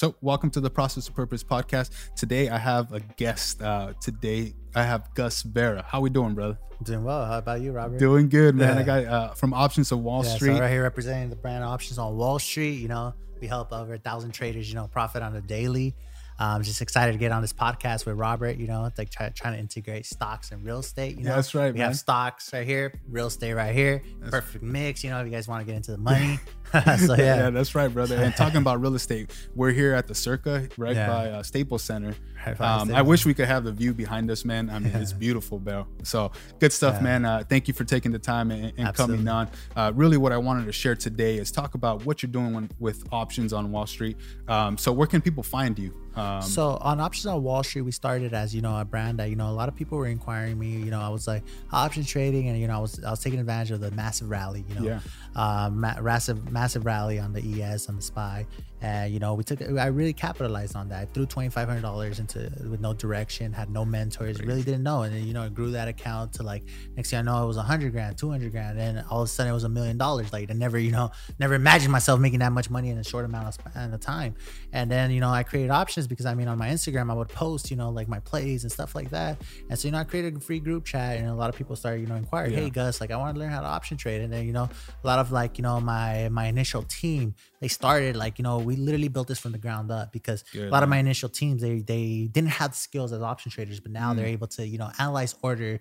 So, welcome to the Process of Purpose podcast. Today, I have a guest. Uh, today, I have Gus Vera. How we doing, brother? Doing well. How about you, Robert? Doing good, man. Yeah. I got uh, from Options of Wall yeah, Street. So right here representing the brand options on Wall Street. You know, we help over a thousand traders, you know, profit on a daily. I'm just excited to get on this podcast with Robert. You know, it's like try, trying to integrate stocks and real estate. You know, That's right, We man. have stocks right here, real estate right here. Perfect mix. You know, if you guys want to get into the money. so yeah. yeah, that's right, brother. And talking about real estate, we're here at the Circa, right Yeah. by uh, Staples Center. Right by Um, I wish we could have the view behind us, man. I mean, it's beautiful, bro. So good stuff, Yeah. man. Uh, thank you for taking the time and, and coming on. Uh, really, what I wanted to share today is talk about what you're doing when, with options on Wall Street. Um, so, where can people find you? Um, So on options on Wall Street, we started as you know a brand that you know a lot of people were inquiring me. You know, I was like option trading, and you know I was I was taking advantage of the massive rally. You know, Yeah. uh, ma- massive massive rally on the ES on the SPY, and you know we took I really capitalized on that. I threw twenty five hundred dollars into with no direction, had no mentors, really didn't know, and then you know it grew that account to like next thing I know it was a hundred grand, two hundred grand, and all of a sudden it was a million dollars. Like I never you know never imagined myself making that much money in a short amount of span of time. And then you know I created options because I mean on my Instagram I would post you know like my plays and stuff like that. And so you know I created a free group chat and a lot of people started you know inquiring, Yeah. hey Gus, like I want to learn how to option trade. And then you know a lot of like you know my my initial team they started like you know we literally built this from the ground up because Good, a lot of my initial teams they they didn't have the skills as option traders, but now they're Mm. able to you know analyze order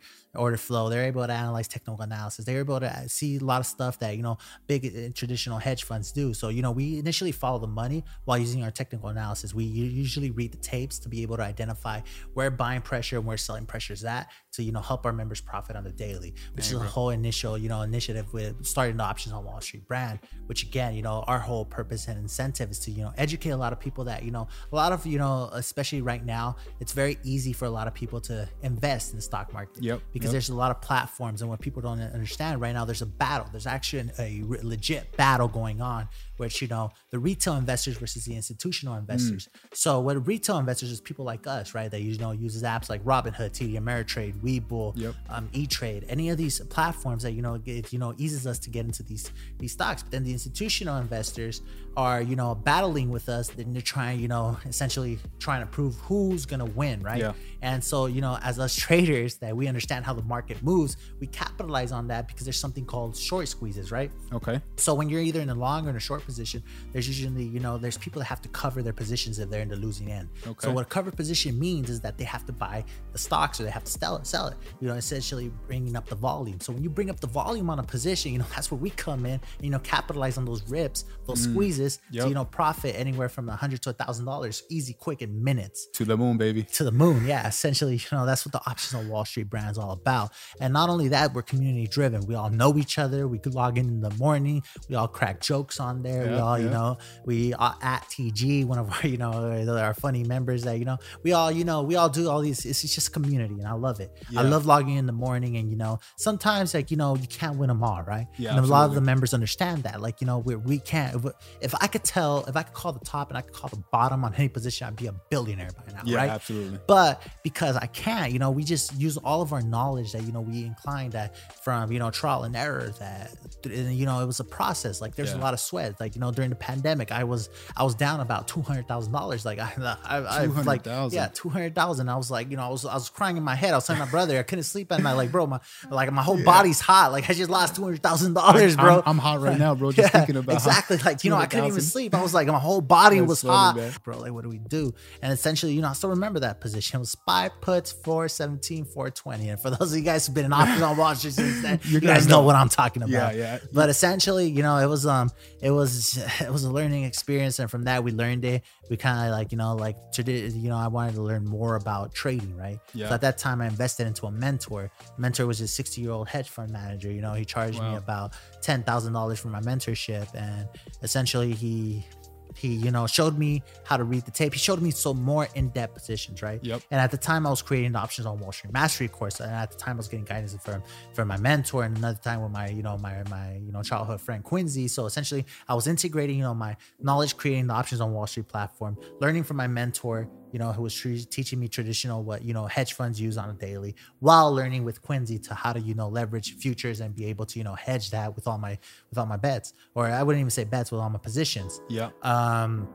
order flow. They're able to analyze technical analysis. They're able to see a lot of stuff that you know big uh, traditional hedge funds do. So you know we initially follow the money while using our technical analysis. We usually read the tapes to be able to identify where buying pressure and where selling pressure is at to you know help our members profit on the daily, which is a whole initial you know initiative with starting the options on Wall Street brand. Which again you know our whole purpose and incentive is to you know educate a lot of people that you know a lot of you know especially right now it's very easy for a lot of people to invest in the stock market Yep, because yep. there's a lot of platforms and what people don't understand right now there's a battle there's actually a legit battle going on which you know the retail investors versus the institutional investors mm. so what retail investors is people like us right that you know uses apps like robinhood td ameritrade webull Yep. um, e-trade any of these platforms that you know it, you know eases us to get into these these stocks but then the institutional investors are you know battling with us then they're trying you know essentially trying to prove who's gonna win right Yeah. and so, you know, as us traders that we understand how the market moves, we capitalize on that because there's something called short squeezes, right? okay. So when you're either in a long or in a short position, there's usually, you know, there's people that have to cover their positions if they're in the losing end. Okay. So what a cover position means is that they have to buy the stocks or they have to sell sell it. You know, essentially bringing up the volume. So when you bring up the volume on a position, you know, that's where we come in, you know, capitalize on those rips, those squeezes, Mm. Yep. to you know, profit anywhere from a hundred to a thousand dollars, easy, quick, in minutes To the moon, baby. to the moon. Yeah, essentially, you know, that's what the options on Wall Street brand is all about. And not only that, we're community driven. We all know each other. We could log in in the morning. We all crack jokes on there. Yeah, we Yeah, all, you know, we are at TG, one of our, you know, our funny members that, you know, we all, you know, we all do all these. It's just community and I love it. I love logging in the morning and, you know, sometimes like, you know, you can't win them all, right? Yeah, and a lot of the members understand that. Like, you know, we we can't, if, I could tell, if I could call the top and I could call the bottom on any position, I'd be a billionaire by now, Yeah, right? absolutely. but because I can't, you know, we just use all of our knowledge that you know we inclined that from you know trial and error that and, you know it was a process. Like there's Yeah. a lot of sweat. Like you know during the pandemic, I was I was down about two hundred thousand dollars. Like I, I, I like 200,000. yeah two hundred thousand. I was like you know I was I was crying in my head. I was telling my brother I couldn't sleep at night. Like bro, my like my whole body's hot. Like I just lost two hundred thousand dollars, bro. I'm, I'm hot right now, bro. Just thinking about exactly like you know I couldn't even sleep. I was like my whole body was funny, hot, man. bro. Like what do we do? And essentially, you know, I still remember that position. It was five puts 417, 420. And for those of you guys who've been in options on Wall Street since then, you guys know know. what I'm talking about. Yeah, yeah. But essentially, you know, it was um, it was it was a learning experience, and from that we learned it. We kind of like you know like tradi- you know I wanted to learn more about trading, right? Yeah. So at that time, I invested into a mentor. Mentor was a 60 year old hedge fund manager. You know, he charged Wow. me about ten thousand dollars for my mentorship, and essentially he he you know showed me how to read the tape he showed me some more in-depth positions right Yep. and at the time i was creating the options on wall street mastery course and at the time i was getting guidance from from my mentor and another time with my you know my my you know childhood friend quincy so essentially i was integrating you know my knowledge creating the options on wall street platform learning from my mentor you know, who was tre- teaching me traditional what you know hedge funds use on a daily, while learning with Quincy to how to you know leverage futures and be able to you know hedge that with all my with all my bets, or I wouldn't even say bets with all my positions. Yeah. Um,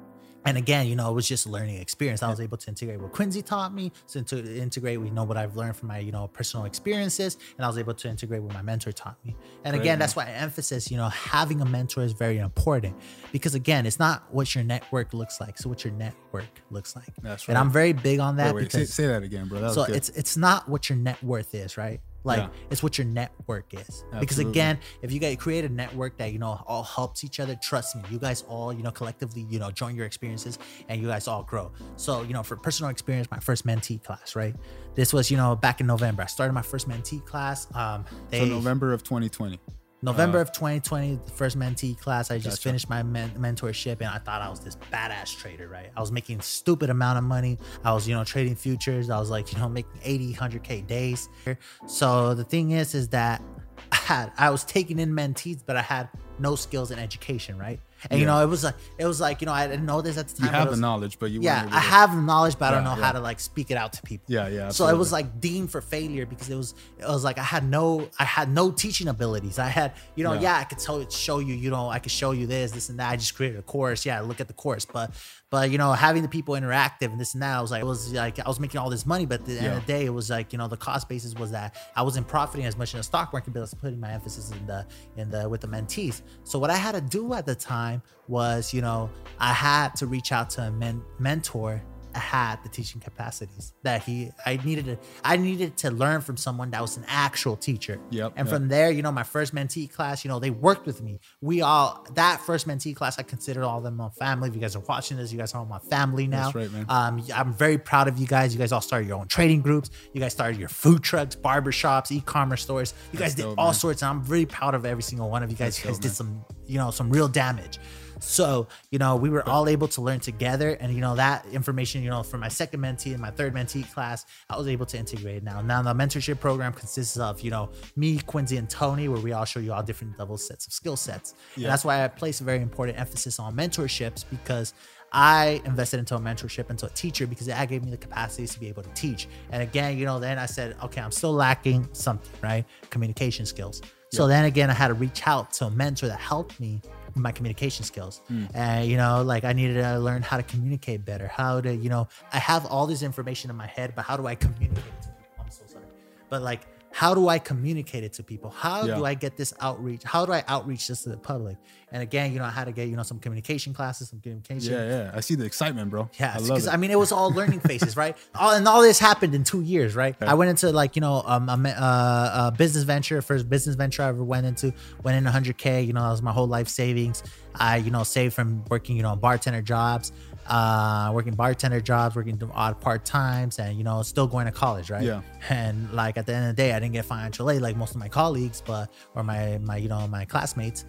and again, you know, it was just a learning experience. I was able to integrate what Quincy taught me, so to integrate, we know what I've learned from my, you know, personal experiences, and I was able to integrate what my mentor taught me. And again, man. that's why I emphasize, you know, having a mentor is very important because again, it's not what your network looks like, so what your network looks like. That's right. And. I'm very big on that Wait, wait, say, because say that again, bro. That so it's it's not what your net worth is, right? Like Yeah. it's what your network is. Because again, if you guys create a network that you know all helps each other, trust me, you guys all you know collectively you know join your experiences and you guys all grow. So you know for personal experience, my first mentee class, right? This was you know back in November. I started my first mentee class. Um, they so November of 2020. November uh, of 2020, the first mentee class. I just Gotcha. finished my men- mentorship, and I thought I was this badass trader, right? I was making stupid amount of money. I was, you know, trading futures. I was like, you know, making 80, 100k days. So the thing is, is that I had I was taking in mentees, but I had no skills in education, right? And you know, it was like it was like you know I didn't know this at the time. but have it the knowledge, but you yeah, I have the knowledge, but I don't know yeah. how to like speak it out to people. Yeah, yeah. So it was like deemed for failure because it was it was like I had no I had no teaching abilities. I had you know Yeah. yeah, I could tell show you you know I could show you this this and that. I just created a course. Yeah, look at the course, but but you know having the people interactive and this and that. I was like it was like I was making all this money, but at the end of the day it was like you know the cost basis was that I wasn't profiting as much in the stock market, but I was putting my emphasis in the in the with the mentees. So what I had to do at the time was you know I had to reach out to a men- mentor had the teaching capacities that he I needed to I needed to learn from someone that was an actual teacher. Yep, And yep. from there, you know, my first mentee class, you know, they worked with me. We all that first mentee class, I consider all of them my family. If you guys are watching this, you guys are all my family now. That's right, man. Um, I'm very proud of you guys. You guys all started your own trading groups. You guys started your food trucks, barbershops, e-commerce stores. You guys That's did all man. sorts. And I'm very proud of every single one of you guys. That's you guys dope, did man. some, you know, some real damage. So, you know, we were all able to learn together. And, you know, that information, you know, from my second mentee and my third mentee class, I was able to integrate now. Now, the mentorship program consists of, you know, me, Quincy, and Tony, where we all show you all different level sets of skill sets. Yeah. And that's why I place a very important emphasis on mentorships because I invested into a mentorship, into a teacher, because that gave me the capacities to be able to teach. And again, you know, then I said, okay, I'm still lacking something, right? Communication skills. So then again, I had to reach out to a mentor that helped me my communication skills. Hmm. And, you know, like I needed to learn how to communicate better, how to, you know, I have all this information in my head, but how do I communicate it to people? I'm so sorry. But like, how do I communicate it to people? How Yeah. do I get this outreach? How do I outreach this to the public? And again, you know, I had to get, you know, some communication classes, some communication. Yeah, yeah. I see the excitement, bro. Yeah, because it. I mean, it was all learning phases, right? All and all this happened in two years, right? I went into like you know um, a, uh, a business venture, first business venture I ever went into, went in 100k. You know, that was my whole life savings. I you know saved from working you know bartender jobs, uh, working bartender jobs, working odd part times, and you know still going to college, right? Yeah. And like at the end of the day, I didn't get financial aid like most of my colleagues, but or my my you know my classmates.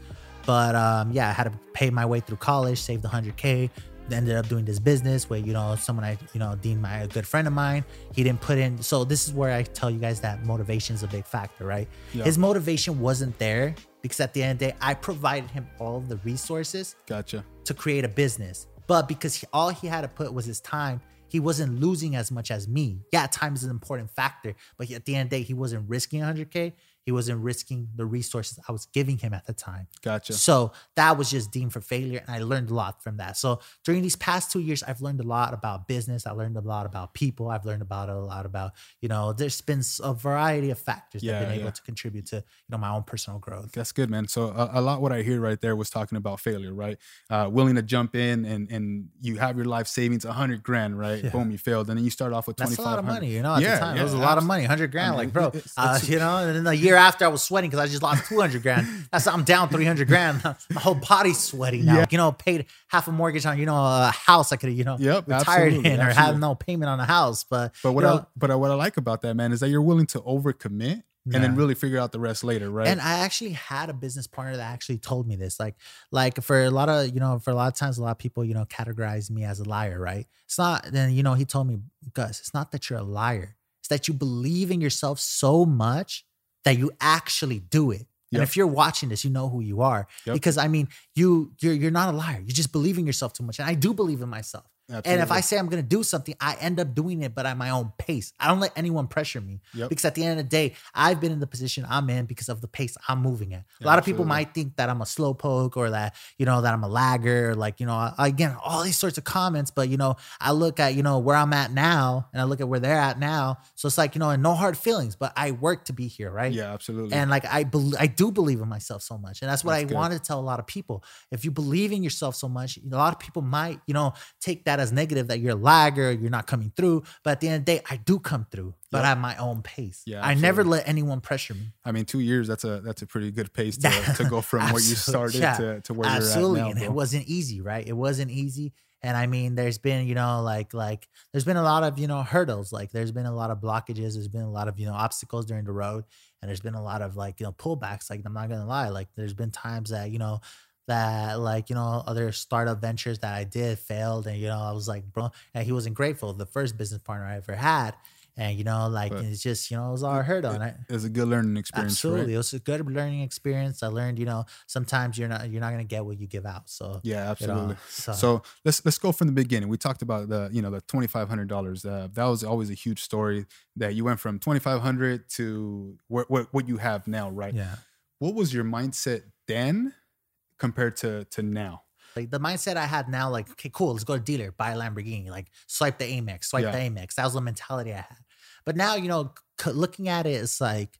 But um, yeah, I had to pay my way through college, saved 100k. Ended up doing this business where you know someone I you know deemed my a good friend of mine. He didn't put in. So this is where I tell you guys that motivation is a big factor, right? Yeah. His motivation wasn't there because at the end of the day, I provided him all the resources gotcha. to create a business. But because he, all he had to put was his time, he wasn't losing as much as me. Yeah, time is an important factor, but at the end of the day, he wasn't risking 100K. He wasn't risking the resources I was giving him at the time. Gotcha. So that was just deemed for failure. And I learned a lot from that. So during these past two years, I've learned a lot about business. I learned a lot about people. I've learned about a lot about, you know, there's been a variety of factors that have been able yeah. to contribute to, you know, my own personal growth. That's good, man. So a, a lot what I hear right there was talking about failure, right? Uh, willing to jump in and and you have your life savings, a hundred grand, right? Yeah. Boom, you failed, and then you start off with twenty That's a lot of money, you know. At Yeah, the time, yeah, it was a lot of money, hundred grand. I like, bro, it's- uh, you know. And then the year after, I was sweating because I just lost two hundred grand. That's I'm down three hundred grand. My whole body's sweating now. Yeah. You know, paid half a mortgage on you know a house I could have you know Yep, retired in or absolutely. no payment on a house. But But what you I but what I like about that man is that you're willing to overcommit and then really figure out the rest later, right? And I actually had a business partner that actually told me this. Like, like for a lot of, you know, for a lot of times, a lot of people, you know, categorize me as a liar, right? It's not, then, you know, he told me, Gus, it's not that you're a liar. It's that you believe in yourself so much that you actually do it. And if you're watching this, you know who you are. Yep. Because I mean, you you're you're not a liar. You just believe in yourself too much. And I do believe in myself. And if I say I'm gonna do something, I end up doing it, but at my own pace. I don't let anyone pressure me Yep. because at the end of the day, I've been in the position I'm in because of the pace I'm moving at. A lot of people might think that I'm a slow poke or that you know that I'm a lagger, like you know, I- again, all these sorts of comments. But you know, I look at you know where I'm at now, and I look at where they're at now. So it's like you know, and no hard feelings, but I work to be here, right? yeah, absolutely. And like I bel I do believe in myself so much. And that's what That's I good. want to tell a lot of people. If you believe in yourself so much, a lot of people might, you know, take that as negative that you're a lagger, you're not coming through. But at the end of the day, I do come through, but Yeah. at my own pace. Yeah, I never let anyone pressure me. I mean, two years, that's a that's a pretty good pace to, to go from where you started yeah. to, to where Absolutely. you're at and now. it wasn't easy, right? It wasn't easy. And I mean, there's been, you know, like like there's been a lot of, you know, hurdles. Like there's been a lot of blockages. There's been a lot of, you know, obstacles during the road. And there's been a lot of like, you know, pullbacks. Like I'm not gonna lie. Like there's been times that, you know, that like, you know, other startup ventures that I did failed. And, you know, I was like, bro, and he wasn't grateful. The first business partner I ever had. And, you know, like But it's just, you know, it was all a on It- it was a good learning experience, Absolutely, right? it was a good learning experience. I learned, you know, sometimes you're not you're not gonna get what you give out. So Yeah, you know, absolutely. so, So let's let's go from the beginning. We talked about the you know the twenty five hundred dollars. Uh, that was always a huge story that you went from twenty five hundred to what what what you have now, right? yeah, What was your mindset then compared to to now? like the mindset I had now, like okay, cool, let's go to dealer, buy a Lamborghini, like swipe the Amex, swipe Yeah. the Amex. That was the mentality I had. But now, you know, c- looking at it, it's like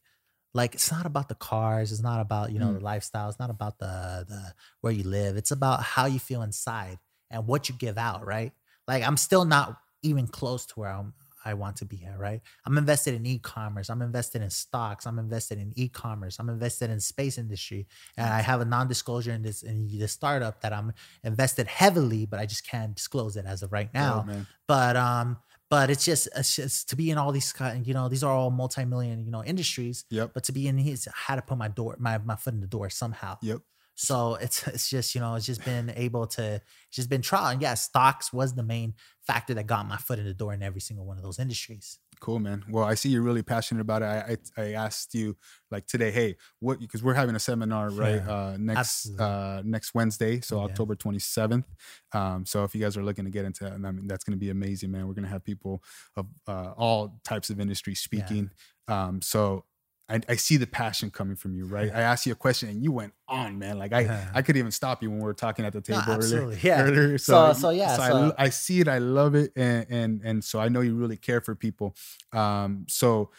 like it's not about the cars it's not about you know Mm. the lifestyle it's not about the the where you live it's about how you feel inside and what you give out right like i'm still not even close to where i'm I want to be at, right? I'm invested in e-commerce. I'm invested in stocks. I'm invested in e-commerce. I'm invested in space industry, and I have a non-disclosure in this in this startup that I'm invested heavily, but I just can't disclose it as of right now Oh, but um but it's just it's just to be in all these kind you know these are all multi-million you know industries Yep. but to be in his I had to put my door my, my foot in the door somehow Yep. So it's it's just you know it's just been able to it's just been trial and yeah stocks was the main factor that got my foot in the door in every single one of those industries Cool, man. Well, I see you're really passionate about it. I I, I asked you like today, hey, what? Because we're having a seminar right Yeah, uh, next absolutely. uh, next Wednesday, so Yeah. October 27th. Um, so if you guys are looking to get into, that, I mean, that's going to be amazing, man. We're going to have people of uh, all types of industry speaking. Um, so. I, I see the passion coming from you, right? I asked you a question and you went on, man. Like I, Yeah. I could even stop you when we were talking at the No, table earlier. yeah. earlier. So- so, yeah, I, so- I see it. I love it, and and and so I know you really care for people. Um, so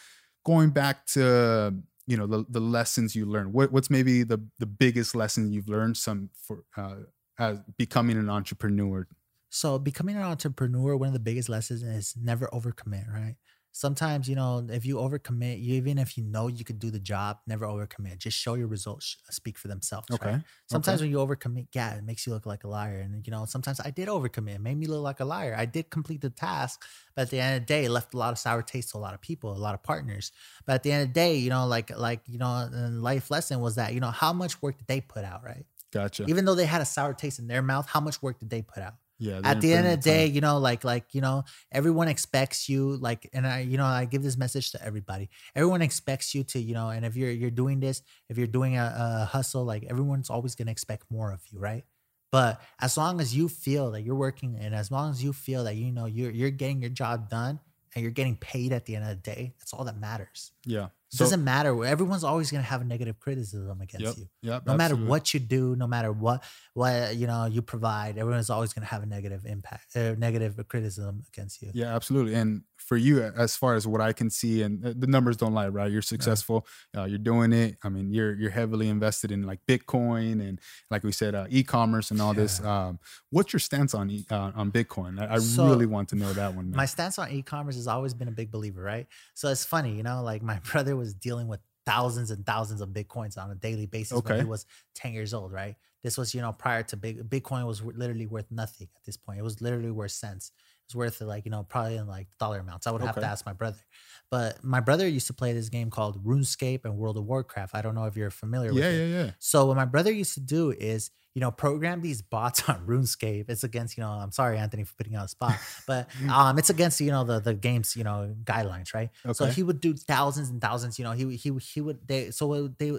going back to you know the the lessons you learned, what what's maybe the the biggest lesson you've learned some for uh, as becoming an entrepreneur? So becoming an entrepreneur, one of the biggest lessons is never overcommit, right? Sometimes, you know, if you overcommit, you even if you know you could do the job, never overcommit. Just show your results uh, speak for themselves. Okay, Right? Sometimes when you overcommit, yeah, it makes you look like a liar. And you know, sometimes I did overcommit. It made me look like a liar. I did complete the task, but at the end of the day, it left a lot of sour taste to a lot of people, a lot of partners. But at the end of the day, you know, like like you know, life lesson was that, you know, how much work did they put out, right? Gotcha. Even though they had a sour taste in their mouth, how much work did they put out? Yeah. at the end of the time. day, you know, like like you know, everyone expects you like, and I, you know, I give this message to everybody. Everyone expects you to, you know, and if you're you're doing this, if you're doing a, a hustle, like everyone's always gonna expect more of you, right? But as long as you feel that you're working, and as long as you feel that you know you're you're getting your job done and you're getting paid at the end of the day, that's all that matters. yeah. It doesn't matter. Everyone's always gonna have a negative criticism against Yep. you Yep. no matter what you do no matter what what you know you provide everyone's always going to have a negative impact uh, negative criticism against you Yeah, absolutely. And for you, as far as what I can see, and the- the numbers don't lie, right? You're successful. Uh, you're doing it. I mean, you're you're heavily invested in like Bitcoin and, like we said, uh, e-commerce and all this. Um, what's your stance on e- uh, on Bitcoin? I, I So, really want to know that one, man. my stance on e-commerce has always been a big believer right so it's funny you know like my brother was dealing with thousands and thousands of bitcoins on a daily basis when he was 10 years old right this was you know prior to big bitcoin was literally worth nothing at this point it was literally worth cents was worth like you know probably in like dollar amounts i would have to ask my brother but my brother used to play this game called runescape and world of warcraft i don't know if you're familiar with yeah, it yeah, yeah. so what my brother used to do is, you know, program these bots on RuneScape. It's against, you know, I'm sorry, Anthony, for putting you on the spot, but um, it's against, you know, the the game's, you know, guidelines, right? Okay. So he would do thousands and thousands. You know, he he he would they so they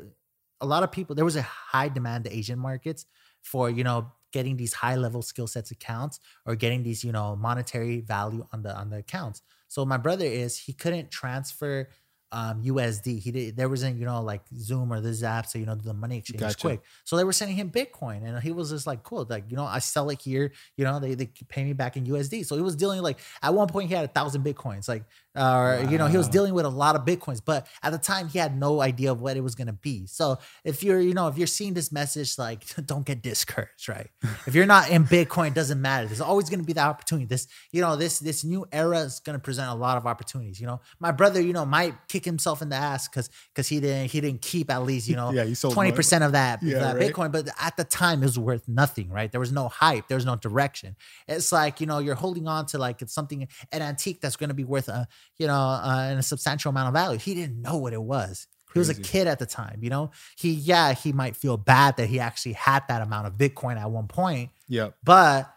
a lot of people there was a high demand to Asian markets for you know getting these high level skill sets accounts or getting these you know monetary value on the on the accounts. So my brother is he couldn't transfer um usd he did there wasn't you know like zoom or this app so you know the money exchange Gotcha. quick. So they were sending him bitcoin and he was just like cool like you know i sell it here you know they, they pay me back in usd so he was dealing like at one point he had a thousand bitcoins like or you know he was dealing with a lot of bitcoins but at the time he had no idea of what it was going to be. So if you're you know if you're seeing this message like don't get discouraged right? If you're not in bitcoin it doesn't matter. There's always going to be the opportunity. This you know this this new era is going to present a lot of opportunities you know? My brother you know might kick himself in the ass because because he didn't he didn't keep at least you know Yeah, you sold 20% of that, Yeah, that right. bitcoin but at the time it was worth nothing right? There was no hype. There was no direction. It's like you know you're holding on to like it's something an antique that's going to be worth a you know uh, a substantial amount of value. He didn't know what it was. He was a kid at the time you know? He yeah he might feel bad that he actually had that amount of bitcoin at one point Yeah. but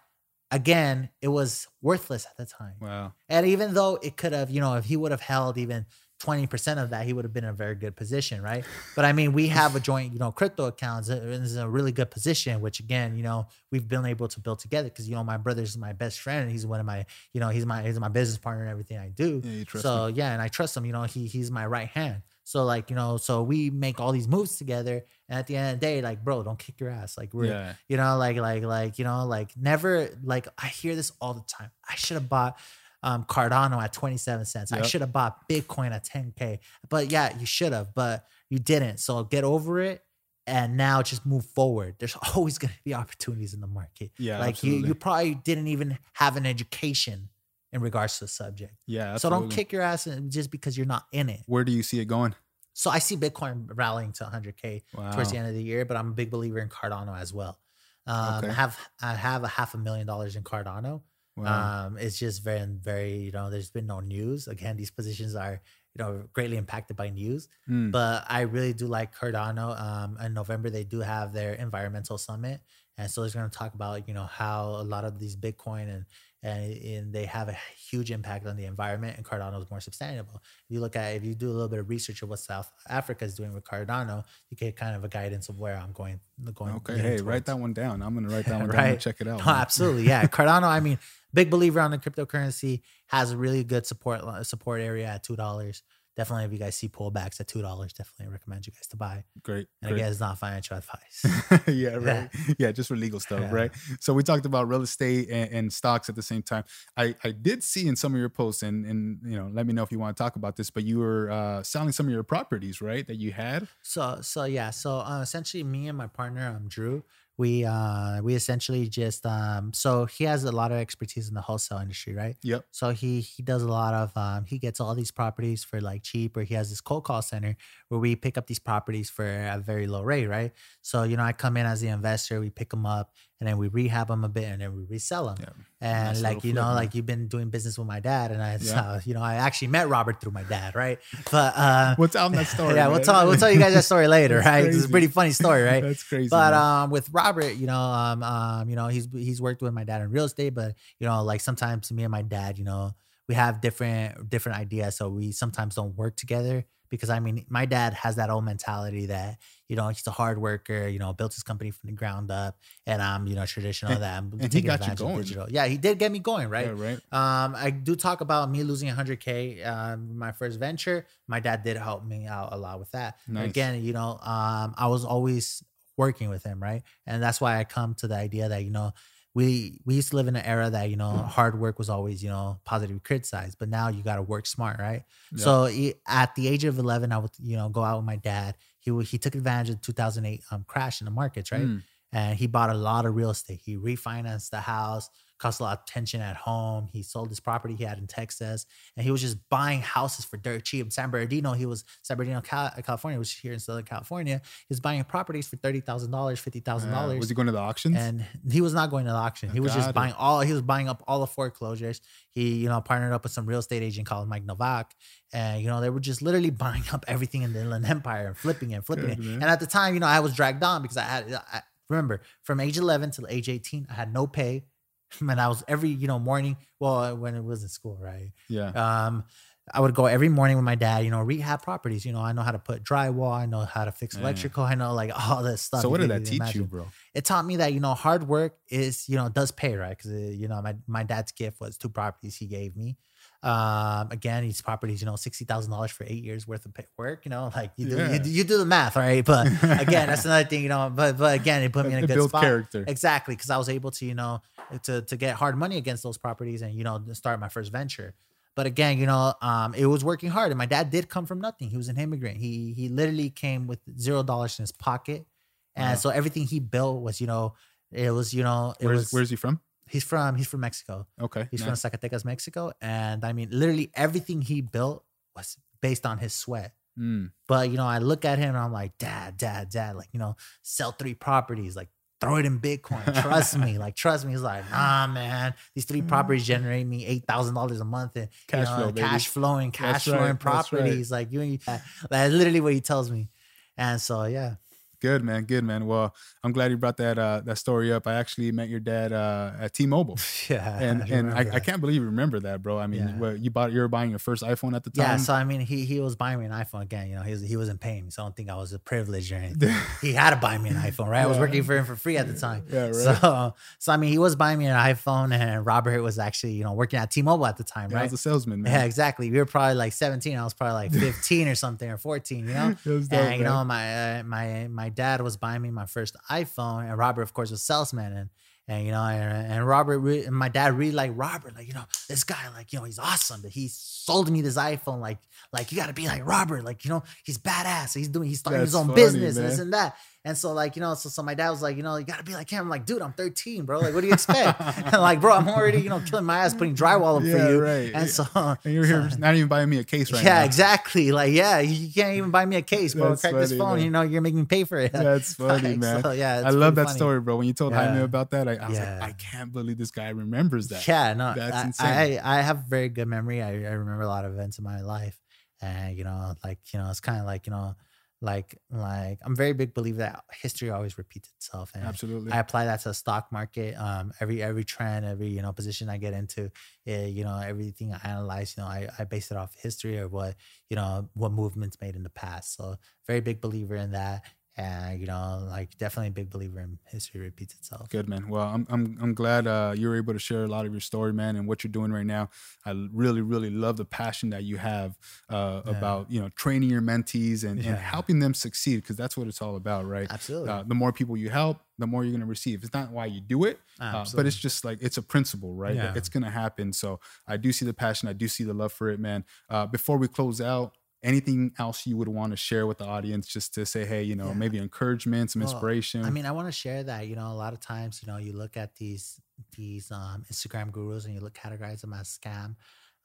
again it was worthless at the time. Wow. and even though it could have, you know, if he would have held even 20% of that, he would have been in a very good position, right? But I mean, we have a joint, you know, crypto accounts. and This is a really good position, which again, you know, we've been able to build together because, you know, my brother's my best friend. He's one of my, you know, he's my, he's my business partner in everything I do. Yeah, so yeah, and I trust him, you know, he he's my right hand. So like, you know, so we make all these moves together. And at the end of the day, like, bro, don't kick your ass. Like we're, Yeah. you know like like like you know like never like i hear this all the time i should have bought um cardano at 27 cents i should have bought bitcoin at 10k but yeah you should have but you didn't so get over it and now just move forward there's always going to be opportunities in the market Yeah. like you absolutely. you probably didn't even have an education in regards to the subject yeah. so don't kick your ass just because you're not in it Where do you see it going? so i see bitcoin rallying to 100k Wow. towards the end of the year, but I'm a big believer in Cardano as well. Um, Okay. I have I have a half a million dollars in Cardano. Wow. Um, it's just very very you know there's been no news. Again, these positions are you know greatly impacted by news, Mm. but I really do like Cardano. Um, in November they do have their environmental summit, and so it's going to talk about you know how a lot of these Bitcoin and and, and they have a huge impact on the environment, and Cardano is more sustainable. If you look at if you do a little bit of research of what South Africa is doing with Cardano, you get kind of a guidance of where I'm going. Going. Okay. Hey, towards. write that one down. I'm gonna write that one down and check it out. No, absolutely, yeah. Cardano, I mean, big believer on the cryptocurrency has a really good support support area at two dollars. Definitely, if you guys see pullbacks at two dollars, definitely recommend you guys to buy. Great. And great. again, it's not financial advice. yeah, right. Yeah. just for legal stuff, Yeah. right? So we talked about real estate and, and stocks at the same time. I, I did see in some of your posts, and and you know, let me know if you want to talk about this. But you were uh, selling some of your properties, right? That you had. So so yeah, so uh, essentially me and my partner um Drew, we uh we essentially just um so he has a lot of expertise in the wholesale industry, right? Yep. So he he does a lot of um he gets all these properties for like cheap or he has this cold call center where we pick up these properties for a very low rate, right? So you know I come in as the investor, we pick them up and then we rehab them a bit and then we resell them. Yeah. And Nice like you flip, know, man. like you've been doing business with my dad, and I, Yeah. uh, you know, I actually met Robert through my dad, right? But uh, out in that story? yeah, we'll tell we'll tell you guys that story later, right? It's a pretty funny story, right? That's crazy. But man. um, with Robert, you know, um, um, you know, he's he's worked with my dad in real estate, but you know, like sometimes me and my dad, you know, we have different different ideas, so we sometimes don't work together because I mean, my dad has that old mentality that you know he's a hard worker, you know, built his company from the ground up, and I'm you know traditional And- that I'm and he taking advantage of going. digital. Yeah, he did get me going, right? Yeah, right. Um, I do talk about me losing 100k. Um, my first venture, my dad did help me out a lot with that. Nice. Again, you know, um, I was always working with him, right? And that's why I come to the idea that you know, we we used to live in an era that you know hard work was always you know positively criticized, but now you got to work smart, right? Yeah. So at the age of 11, I would you know go out with my dad. He he took advantage of the 2008 um, crash in the markets, right? Mm. and he bought a lot of real estate. He refinanced the house, cost a lot of tension at home. He sold his property he had in Texas, and he was just buying houses for dirt cheap. In San Bernardino, he was San Bernardino, California, which is here in Southern California. He was buying properties for thirty thousand dollars, fifty thousand Uh, dollars. was he going to the auctions? And he was not going to the auction. He was just buying all. He was buying up all the foreclosures. He, you know, partnered up with some real estate agent called Mike Novak, and you know they were just literally buying up everything in the Inland Empire and flipping it, flipping Good, it. man. And at the time, you know, I was dragged on because I had. I, remember, from age 11 till age 18, I had no pay, and I was every you know morning. Well, when it was in school, right? yeah. Um, I would go every morning with my dad, you know, rehab properties. You know, I know how to put drywall, I know how to fix electrical, I know like all this stuff. So what did that teach you, bro? It taught me that you know hard work is you know does pay, right? Because you know my my dad's gift was two properties he gave me. Um, again, these properties, you know, sixty thousand dollars for eight years worth of work. You know, like you do, Yeah. you, do- you do the math, right? But again, that's another thing, you know. But but again, it put me in a It good spot. character. Exactly, because I was able to, you know, to to get hard money against those properties and you know start my first venture. But again, you know, um, it was working hard, and my dad did come from nothing. He was an immigrant. He he literally came with zero dollars in his pocket, and Wow. so everything he built was, you know, it was, you know, it Where's was. Where's he from? He's from he's from Mexico. Okay, He's nice. from Zacatecas, Mexico, and I mean, literally everything he built was based on his sweat. Mm, But you know, I look at him and I'm like, Dad, Dad, Dad, like you know, sell three properties, like throw it in Bitcoin. Trust me, like trust me. He's like, Nah, man, these three properties generate me eight thousand dollars a month in Cash you know, flow, cash flowing, cash That's flowing right, that's right. properties. Like you, that's literally what he tells me. And so yeah, good man, good man. Well, I'm glad you brought that uh, that story up. I actually met your dad uh, at T-Mobile, yeah, and and I, I can't believe you remember that, bro. I mean, Yeah. you bought you were buying your first iPhone at the time. Yeah, so I mean, he he was buying me an iPhone again. You know, he was, he wasn't paying me, so I don't think I was a privilege or anything. he had to buy me an iPhone, right? I was working for him for free at the time. Yeah, right. So, so I mean, he was buying me an iPhone, and Robert was actually, you know, working at T-Mobile at the time, Yeah, I right? was a salesman, man. Yeah, exactly. We were probably like 17. I was probably like 15 or something, or 14. You know. Dope, And you man. know, my uh, my my dad was buying me my first iPhone, and Robert, of course, was salesman, and and you know, and, and Robert re- and my dad really like Robert, like you know, this guy, like you know, he's awesome. That he sold me this iPhone, like like you got to be like Robert, like you know, he's badass. He's doing, he's starting his own funny, business and this and that. And so like you know, so so my dad was like, you know, you got to be like him. I'm like, dude, I'm 13, bro. Like, what do you expect? and like, bro, I'm already you know killing my ass putting drywall up Yeah, for you. right. And so and you're here so- not even buying me a case right yeah, now. exactly. Like, yeah, you can't even buy me a case, bro. That's Crack this phone. man. You know, you're making me pay for it. That's funny, Like, man. so, yeah, I love that funny. story, bro. When you told Jaime Yeah. about that, I, I was Yeah. like, I can't believe this guy remembers that. Yeah, no, That's I, insane. I I have very good memory. I, I remember a lot of events in my life, and you know, like you know, it's kind of like you know, like like I'm very big believer that history always repeats itself, and Absolutely. I apply that to the stock market. Um, every every trend, every you know position I get into, eh, you know everything I analyze, you know I, I base it off history or what you know what movements made in the past. So very big believer in that, and you know like definitely a big believer in history repeats itself. Good man. Well, I'm I'm I'm glad uh, you're able to share a lot of your story, man, and what you're doing right now. I really really love the passion that you have uh, Yeah. about you know training your mentees and, Yeah. and helping them succeed because that's what it's all about, right? Absolutely. Uh, the more people you help, the more you're going to receive. It's not why you do it, uh, but it's just like it's a principle, right? Yeah. It's going to happen. So I do see the passion. I do see the love for it, man. Uh, before we close out. Anything else you would want to share with the audience, just to say, hey, you know, Yeah. maybe encouragement, some Well, inspiration. I mean, I want to share that, you know, a lot of times, you know, you look at these these um Instagram gurus and you look categorize them as scam.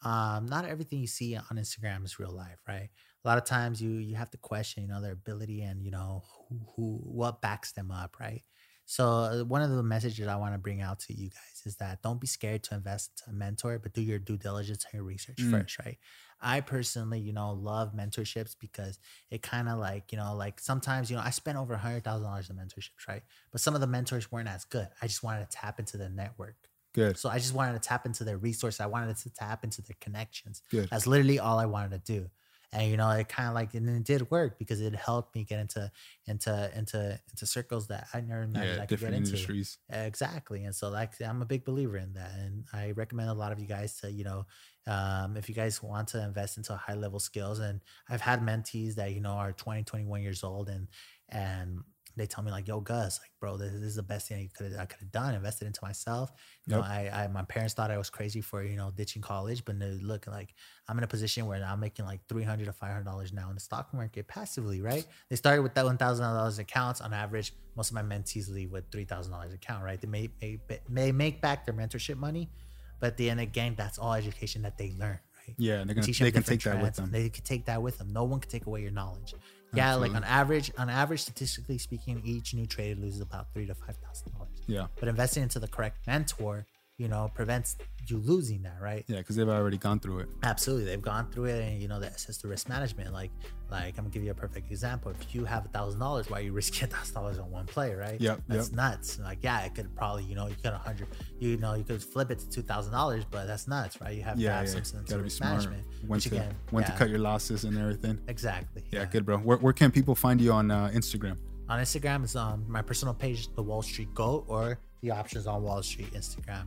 Um, not everything you see on Instagram is real life, right? A lot of times you you have to question, you know, their ability and you know who, who what backs them up, right? So one of the messages I want to bring out to you guys is that don't be scared to invest in a mentor, but do your due diligence and your research Mm. first, right? I personally, you know, love mentorships because it kind of like, you know, like sometimes, you know, I spent over a hundred thousand dollars in mentorships, right? But some of the mentors weren't as good. I just wanted to tap into the network. Good. So I just wanted to tap into their resources. I wanted to tap into their connections. Good. That's literally all I wanted to do. And you know, it kind of like and it did work because it helped me get into into into into circles that I never imagined Yeah, I could get different into. industries. Exactly. And so like I'm a big believer in that. And I recommend a lot of you guys to, you know, um, if you guys want to invest into high level skills and I've had mentees that, you know, are 20, 21 years old and and they tell me like, yo, Gus, like, bro, this, this is the best thing I could I could have done, invested into myself. You know, I, I my parents thought I was crazy for, you know, ditching college, but look like I'm in a position where I'm making like three hundred to five hundred dollars now in the stock market passively, right? They started with that one thousand dollars accounts on average. Most of my mentees leave with three thousand dollars account, right? They may, may may make back their mentorship money, but at the end again, that's all education that they learn, right? Yeah, and they're gonna, they can take that with them. They can take that with them. No one can take away your knowledge. Yeah, like on average, on average, statistically speaking, each new trader loses about three to five thousand dollars. Yeah, But investing into the correct mentor, you know, prevents you losing that, right? Yeah, because they've already gone through it. Absolutely, they've gone through it, and you know that access to risk management. Like, like I'm gonna give you a perfect example. If you have a thousand dollars, why you risk a thousand dollars on one play, right? Yep, that's yep. nuts. Like, yeah, it could probably, you know, you could a hundred, you know, you could flip it to two thousand dollars, but that's nuts, right? You have to Yeah, have yeah. some sense Gotta of be risk smart. management. When to again, when yeah, to cut your losses and everything. exactly. Yeah, good, bro. Where, where can people find you on uh, Instagram? On Instagram, it's um my personal page, the Wall Street Goat, or the options on Wall Street Instagram.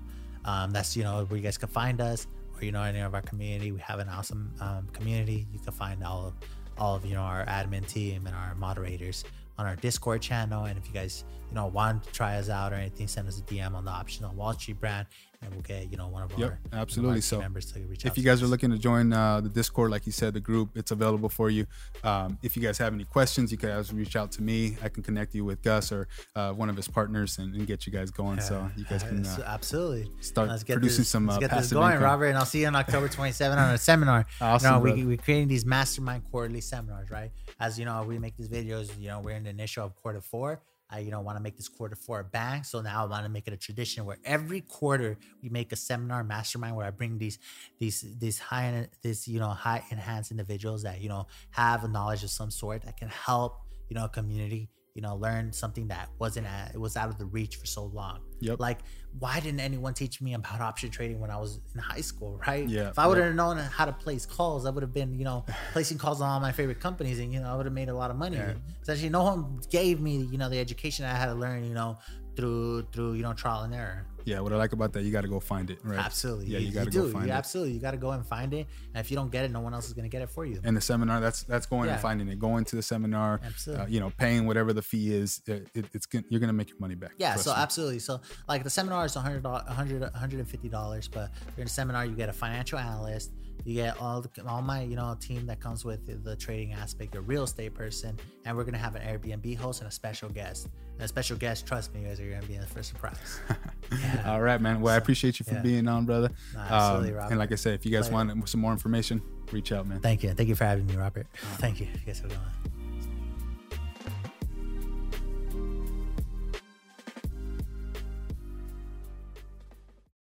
Um, that's you know where you guys can find us, or you know any of our community. We have an awesome um, community. You can find all of all of you know our admin team and our moderators on our Discord channel. And if you guys you know want to try us out or anything, send us a DM on the optional Wall Street brand, and we'll get you know one of Yep, our one of our absolutely. So, members to reach out. If you guys are looking to join uh, the Discord, like you said, the group, it's available for you. Um, if you guys have any questions, you guys reach out to me. I can connect you with Gus or uh, one of his partners and, and get you guys going. So you guys can uh, absolutely start Let's get producing this, some, let's uh, get this going, income. Robert. And I'll see you on October 27 on a seminar. Awesome, know, we, we're creating these mastermind quarterly seminars, right? As you know, we make these videos. You know, we're in the initial of quarter four. I, you know, want to make this quarter for a bang. So now I want to make it a tradition where every quarter we make a seminar mastermind where I bring these, these, these high, this you know, high enhanced individuals that you know have a knowledge of some sort that can help you know a community you know learn something that wasn't at, it was out of the reach for so long Yep. like why didn't anyone teach me about option trading when i was in high school right Yeah, if i would have known how to place calls i would have been you know placing calls on all my favorite companies and you know i would have made a lot of money Yeah. essentially no one gave me you know the education i had to learn you know through through you know trial and error yeah, what I like about that, you got to go find it, right? absolutely Yeah, you, you got to go find you it. absolutely you got to go and find it and if you don't get it no one else is going to get it for you And the seminar, that's that's going Yeah. and finding it, going to the seminar, Absolutely. uh, you know, paying whatever the fee is. It, it, it's gonna, you're gonna make your money back. Yeah, so me. absolutely. So like the seminar is 100 100 150 dollars, but during the seminar you get a financial analyst, you get all the, all my you know team that comes with the trading aspect, a real estate person, and we're gonna have an Airbnb host and a special guest. And a special guest, trust me, you guys are gonna be in for a surprise. Yeah. All right, man. Well, I appreciate you for yeah. being on, brother. Nah, absolutely, Um, Robert. and like I said, if you guys Pleasure. want some more information, reach out, man. Thank you, thank you for having me, Robert. Thank you. You guys have a good one.